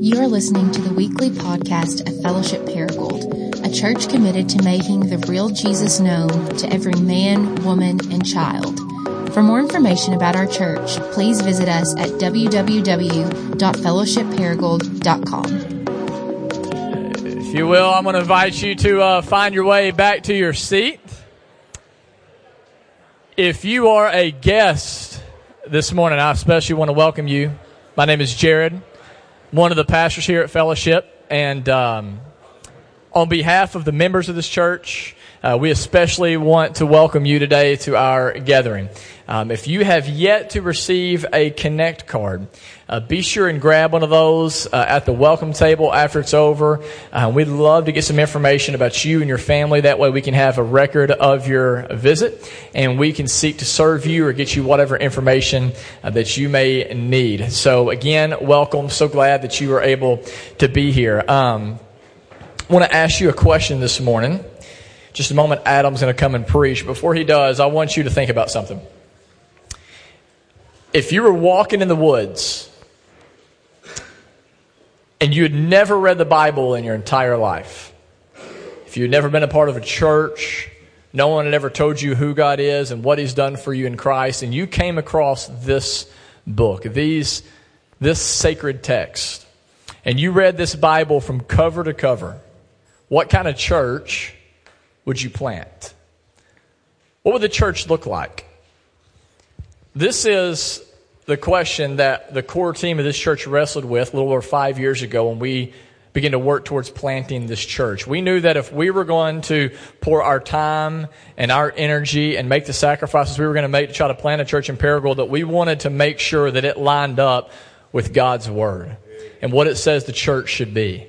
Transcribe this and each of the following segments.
You are listening to the weekly podcast of Fellowship Paragould, a church committed to making the real Jesus known to every man, woman, and child. For more information about our church, please visit us at www.fellowshipparagould.com. If you will, I'm going to invite you to uh, find your way back to your seat. If you are a guest this morning, I especially want to welcome you. My name is Jared one of the pastors here at Fellowship, and um, on behalf of the members of this church, uh, we especially want to welcome you today to our gathering. Um, if you have yet to receive a Connect card, uh, be sure and grab one of those uh, at the welcome table after it's over. Uh, we'd love to get some information about you and your family. That way we can have a record of your visit and we can seek to serve you or get you whatever information uh, that you may need. So again, welcome. So glad that you were able to be here. Um, I want to ask you a question this morning. Just a moment, Adam's going to come and preach. Before he does, I want you to think about something. If you were walking in the woods and you had never read the Bible in your entire life, if you had never been a part of a church, no one had ever told you who God is and what He's done for you in Christ, and you came across this book, these, this sacred text, and you read this Bible from cover to cover, what kind of church would you plant? What would the church look like? This is the question that the core team of this church wrestled with a little over five years ago when we began to work towards planting this church. We knew that if we were going to pour our time and our energy and make the sacrifices we were going to make to try to plant a church in Paragould, that we wanted to make sure that it lined up with God's word and what it says the church should be.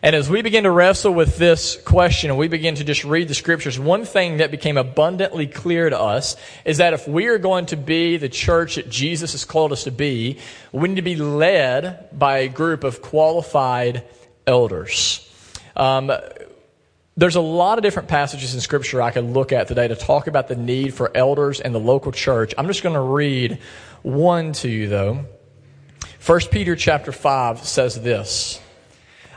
And as we begin to wrestle with this question and we begin to just read the scriptures, one thing that became abundantly clear to us is that if we are going to be the church that Jesus has called us to be, we need to be led by a group of qualified elders. Um, there's a lot of different passages in scripture I could look at today to talk about the need for elders in the local church. I'm just going to read one to you though. 1 Peter chapter 5 says this.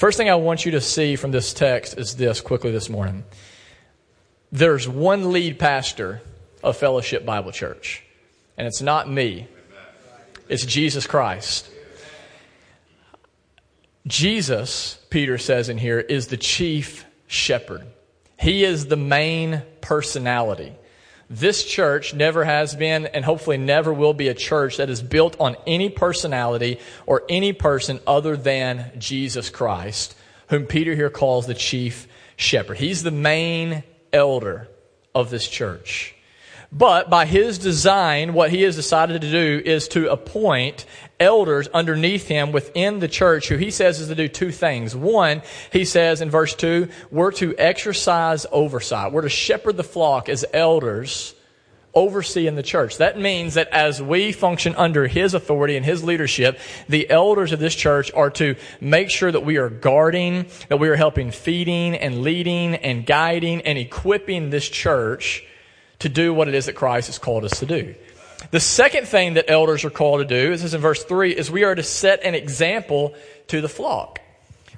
First thing I want you to see from this text is this quickly this morning. There's one lead pastor of Fellowship Bible Church, and it's not me, it's Jesus Christ. Jesus, Peter says in here, is the chief shepherd. He is the main personality. This church never has been and hopefully never will be a church that is built on any personality or any person other than Jesus Christ, whom Peter here calls the chief shepherd. He's the main elder of this church. But by his design, what he has decided to do is to appoint elders underneath him within the church who he says is to do two things. One, he says in verse 2, we're to exercise oversight. We're to shepherd the flock as elders overseeing the church. That means that as we function under his authority and his leadership, the elders of this church are to make sure that we are guarding, that we are helping feeding and leading and guiding and equipping this church to do what it is that Christ has called us to do. The second thing that elders are called to do, this is in verse 3, is we are to set an example to the flock.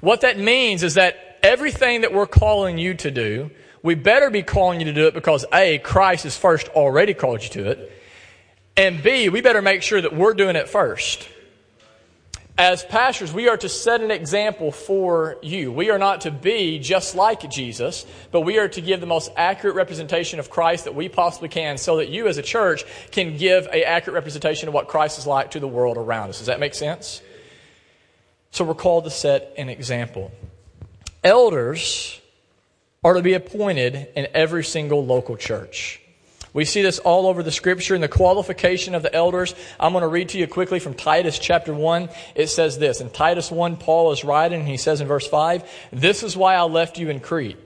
What that means is that everything that we're calling you to do, we better be calling you to do it because A, Christ has first already called you to it, and B, we better make sure that we're doing it first as pastors, we are to set an example for you. We are not to be just like Jesus, but we are to give the most accurate representation of Christ that we possibly can so that you as a church can give an accurate representation of what Christ is like to the world around us. Does that make sense? So we're called to set an example. Elders are to be appointed in every single local church. We see this all over the scripture and the qualification of the elders. I'm going to read to you quickly from Titus chapter 1. It says this. In Titus 1, Paul is writing, and he says in verse 5, This is why I left you in Crete,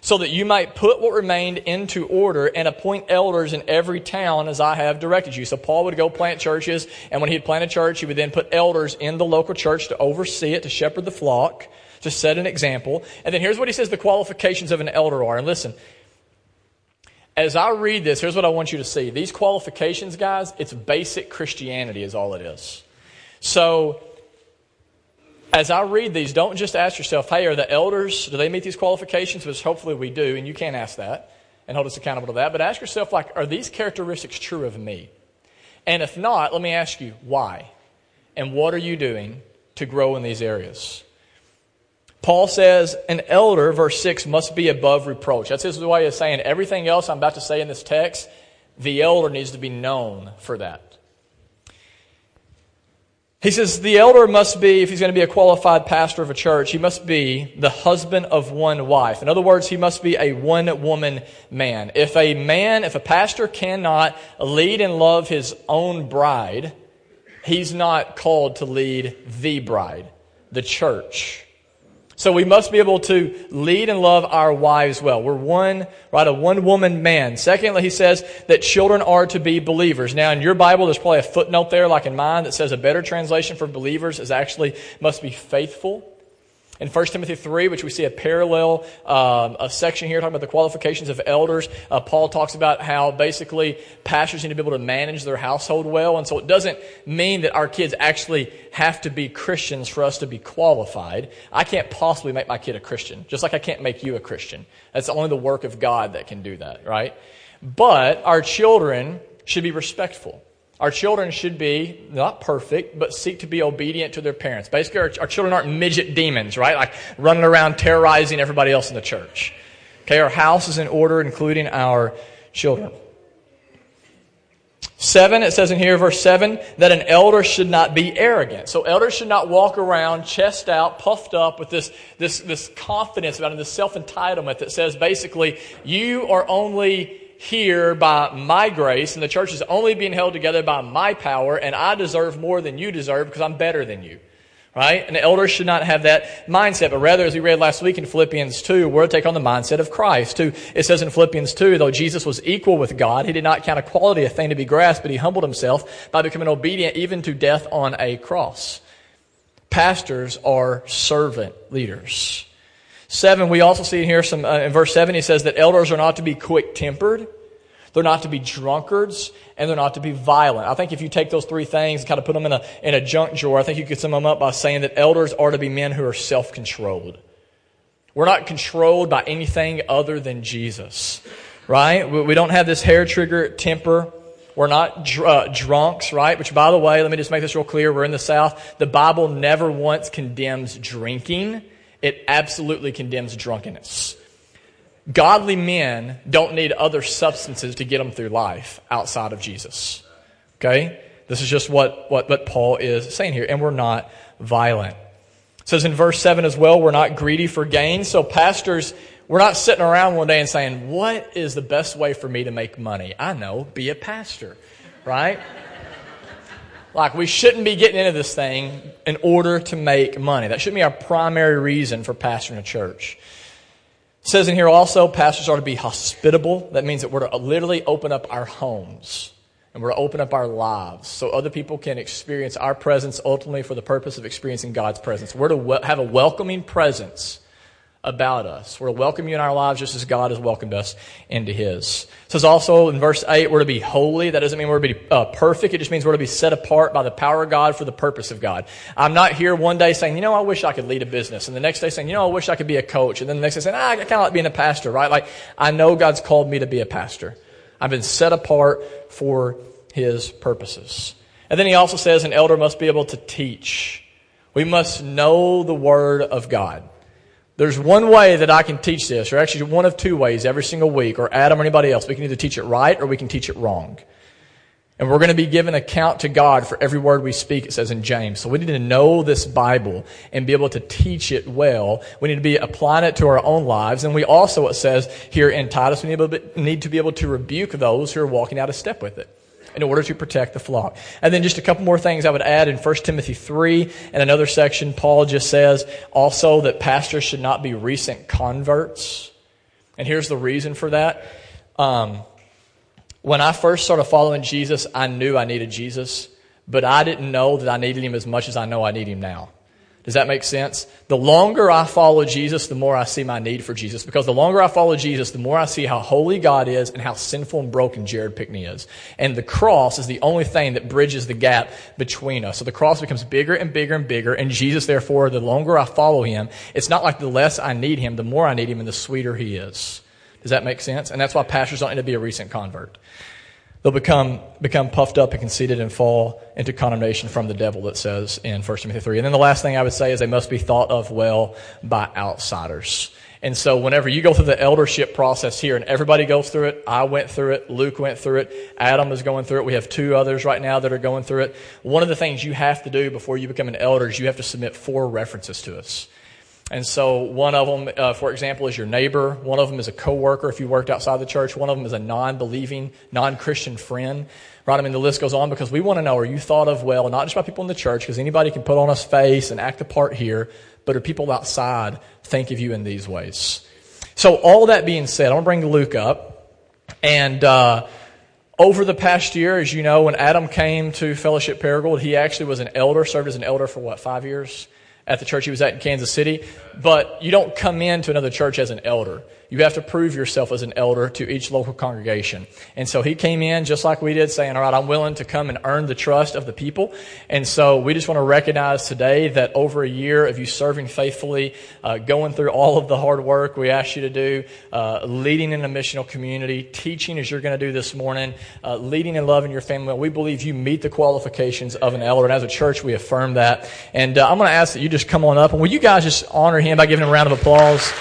so that you might put what remained into order and appoint elders in every town as I have directed you. So Paul would go plant churches, and when he'd plant a church, he would then put elders in the local church to oversee it, to shepherd the flock, to set an example. And then here's what he says the qualifications of an elder are. And listen, as I read this, here's what I want you to see. These qualifications, guys, it's basic Christianity, is all it is. So, as I read these, don't just ask yourself, hey, are the elders, do they meet these qualifications? Which hopefully we do, and you can't ask that and hold us accountable to that. But ask yourself, like, are these characteristics true of me? And if not, let me ask you, why? And what are you doing to grow in these areas? Paul says an elder, verse 6, must be above reproach. That's his way of saying everything else I'm about to say in this text, the elder needs to be known for that. He says the elder must be, if he's going to be a qualified pastor of a church, he must be the husband of one wife. In other words, he must be a one woman man. If a man, if a pastor cannot lead and love his own bride, he's not called to lead the bride, the church. So we must be able to lead and love our wives well. We're one, right, a one woman man. Secondly, he says that children are to be believers. Now, in your Bible, there's probably a footnote there, like in mine, that says a better translation for believers is actually must be faithful. In 1 Timothy 3, which we see a parallel um, a section here talking about the qualifications of elders, uh, Paul talks about how basically pastors need to be able to manage their household well. And so it doesn't mean that our kids actually have to be Christians for us to be qualified. I can't possibly make my kid a Christian, just like I can't make you a Christian. That's only the work of God that can do that, right? But our children should be respectful. Our children should be not perfect, but seek to be obedient to their parents. Basically, our, our, children aren't midget demons, right? Like running around terrorizing everybody else in the church. Okay, our house is in order, including our children. Seven, it says in here, verse seven, that an elder should not be arrogant. So elders should not walk around chest out, puffed up with this, this, this confidence about it, this self-entitlement that says basically, you are only here by my grace, and the church is only being held together by my power, and I deserve more than you deserve because I'm better than you. Right? And the elders should not have that mindset, but rather, as we read last week in Philippians 2, we're to take on the mindset of Christ. Who, it says in Philippians 2, though Jesus was equal with God, he did not count equality a thing to be grasped, but he humbled himself by becoming obedient even to death on a cross. Pastors are servant leaders. Seven, we also see in here some, uh, in verse seven, he says that elders are not to be quick tempered. They're not to be drunkards and they're not to be violent. I think if you take those three things and kind of put them in a, in a junk drawer, I think you could sum them up by saying that elders are to be men who are self controlled. We're not controlled by anything other than Jesus, right? We don't have this hair trigger temper. We're not dr- uh, drunks, right? Which, by the way, let me just make this real clear. We're in the South. The Bible never once condemns drinking it absolutely condemns drunkenness. Godly men don't need other substances to get them through life outside of Jesus. Okay? This is just what, what, what Paul is saying here. And we're not violent. It says in verse 7 as well, we're not greedy for gain. So, pastors, we're not sitting around one day and saying, What is the best way for me to make money? I know, be a pastor, right? Like, we shouldn't be getting into this thing in order to make money. That shouldn't be our primary reason for pastoring a church. It says in here also, pastors are to be hospitable. That means that we're to literally open up our homes and we're to open up our lives so other people can experience our presence ultimately for the purpose of experiencing God's presence. We're to have a welcoming presence about us. We're to welcome you in our lives just as God has welcomed us into His. It says also in verse 8, we're to be holy. That doesn't mean we're to be uh, perfect. It just means we're to be set apart by the power of God for the purpose of God. I'm not here one day saying, you know, I wish I could lead a business. And the next day saying, you know, I wish I could be a coach. And then the next day saying, ah, I kind of like being a pastor, right? Like, I know God's called me to be a pastor. I've been set apart for His purposes. And then he also says an elder must be able to teach. We must know the Word of God. There's one way that I can teach this, or actually one of two ways every single week, or Adam or anybody else. We can either teach it right or we can teach it wrong. And we're going to be given account to God for every word we speak, it says in James. So we need to know this Bible and be able to teach it well. We need to be applying it to our own lives. And we also, it says here in Titus, we need to be able to rebuke those who are walking out of step with it in order to protect the flock. And then just a couple more things I would add in 1 Timothy 3 and another section, Paul just says also that pastors should not be recent converts. And here's the reason for that. Um, when I first started following Jesus, I knew I needed Jesus, but I didn't know that I needed him as much as I know I need him now. Does that make sense? The longer I follow Jesus, the more I see my need for Jesus. Because the longer I follow Jesus, the more I see how holy God is and how sinful and broken Jared Pickney is. And the cross is the only thing that bridges the gap between us. So the cross becomes bigger and bigger and bigger. And Jesus, therefore, the longer I follow him, it's not like the less I need him, the more I need him and the sweeter he is. Does that make sense? And that's why pastors don't need to be a recent convert. They'll become, become puffed up and conceited and fall into condemnation from the devil, it says in 1 Timothy 3. And then the last thing I would say is they must be thought of well by outsiders. And so whenever you go through the eldership process here, and everybody goes through it, I went through it, Luke went through it, Adam is going through it, we have two others right now that are going through it. One of the things you have to do before you become an elder is you have to submit four references to us. And so one of them, uh, for example, is your neighbor. One of them is a coworker if you worked outside the church. One of them is a non-believing, non-Christian friend. Right? I mean, the list goes on because we want to know, are you thought of well, not just by people in the church, because anybody can put on a face and act the part here, but are people outside think of you in these ways? So all that being said, I'm going to bring Luke up. And, uh, over the past year, as you know, when Adam came to Fellowship Paragould, he actually was an elder, served as an elder for what, five years? At the church he was at in Kansas City. But you don't come into another church as an elder. You have to prove yourself as an elder to each local congregation. And so he came in just like we did, saying, All right, I'm willing to come and earn the trust of the people. And so we just want to recognize today that over a year of you serving faithfully, uh, going through all of the hard work we asked you to do, uh, leading in a missional community, teaching as you're going to do this morning, uh, leading and loving your family, we believe you meet the qualifications of an elder. And as a church, we affirm that. And uh, I'm going to ask that you just come on up. And will you guys just honor him by giving him a round of applause?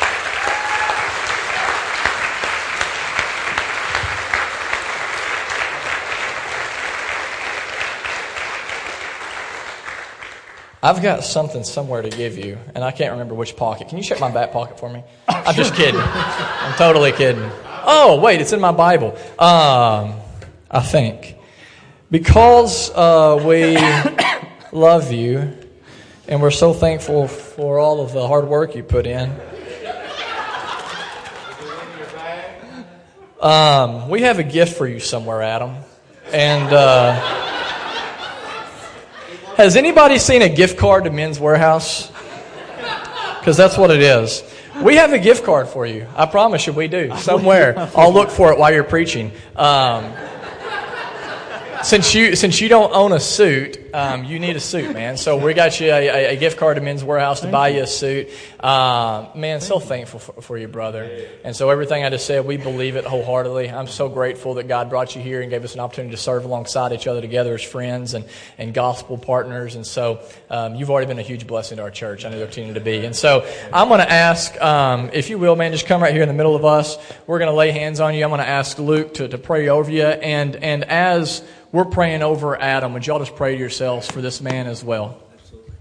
I've got something somewhere to give you, and I can't remember which pocket. Can you check my back pocket for me? I'm just kidding. I'm totally kidding. Oh, wait, it's in my Bible. Um, I think. Because uh, we love you, and we're so thankful for all of the hard work you put in. Um, we have a gift for you somewhere, Adam. And. Uh, has anybody seen a gift card to Men's Wearhouse? Because that's what it is. We have a gift card for you. I promise you, we do. Somewhere. I'll look for it while you're preaching. Um, since you since you don't own a suit, um, you need a suit, man. So we got you a, a, gift card to Men's Wearhouse to buy you a suit. Uh, man, so thankful for, for, you, brother. And so everything I just said, we believe it wholeheartedly. I'm so grateful that God brought you here and gave us an opportunity to serve alongside each other together as friends and, and gospel partners. And so um, you've already been a huge blessing to our church. I know you'll continue to be. And so I'm going to ask, um, if you will, man, just come right here in the middle of us. We're going to lay hands on you. I'm going to ask Luke to, to pray over you. And, and as we're praying over Adam. Would y'all just pray to yourselves for this man as well? Absolutely.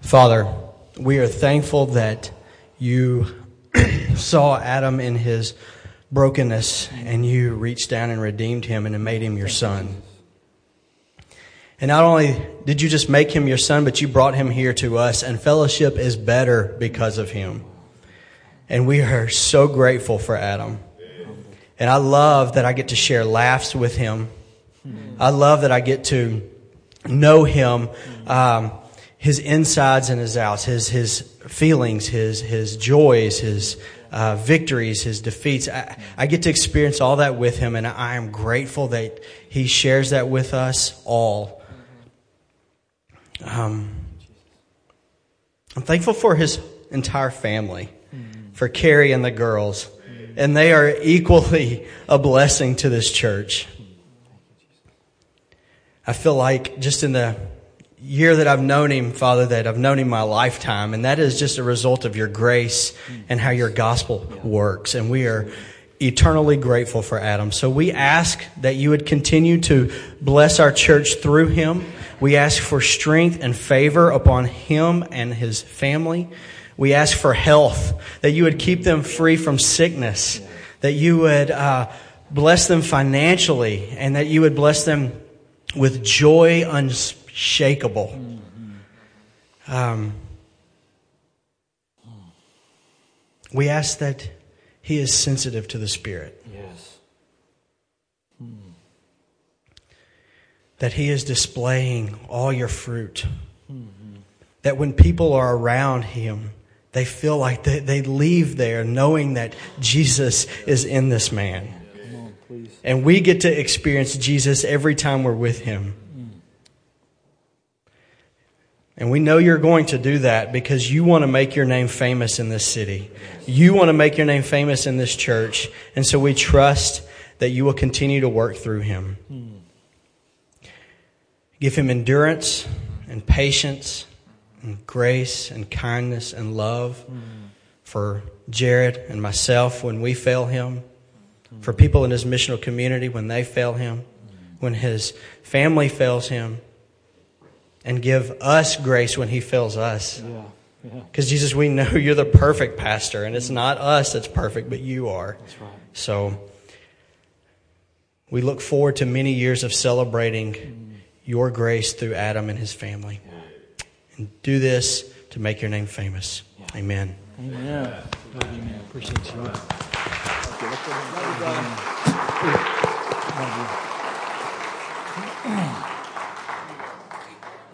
Father, we are thankful that you saw Adam in his brokenness and you reached down and redeemed him and made him your son. And not only did you just make him your son, but you brought him here to us, and fellowship is better because of him. And we are so grateful for Adam. And I love that I get to share laughs with him. I love that I get to know him, um, his insides and his outs, his, his feelings, his, his joys, his uh, victories, his defeats. I, I get to experience all that with him, and I am grateful that he shares that with us all. Um, I'm thankful for his entire family, for Carrie and the girls and they are equally a blessing to this church. I feel like just in the year that I've known him, Father, that I've known him my lifetime, and that is just a result of your grace and how your gospel works. And we are eternally grateful for Adam. So we ask that you would continue to bless our church through him. We ask for strength and favor upon him and his family. We ask for health, that you would keep them free from sickness, that you would uh, bless them financially, and that you would bless them with joy unshakable. Um, we ask that he is sensitive to the Spirit. Yes. That he is displaying all your fruit. That when people are around him, they feel like they, they leave there knowing that Jesus is in this man. And we get to experience Jesus every time we're with him. And we know you're going to do that because you want to make your name famous in this city. You want to make your name famous in this church. And so we trust that you will continue to work through him. Give him endurance and patience and grace and kindness and love mm-hmm. for Jared and myself when we fail him, for people in his missional community when they fail him, mm-hmm. when his family fails him, and give us grace when he fails us. Yeah. Yeah. Because Jesus, we know you're the perfect pastor, and it's not us that's perfect, but you are. That's right. So we look forward to many years of celebrating mm-hmm. your grace through Adam and his family. And do this to make your name famous. Amen. Amen. Love you, man. Appreciate you. Love you.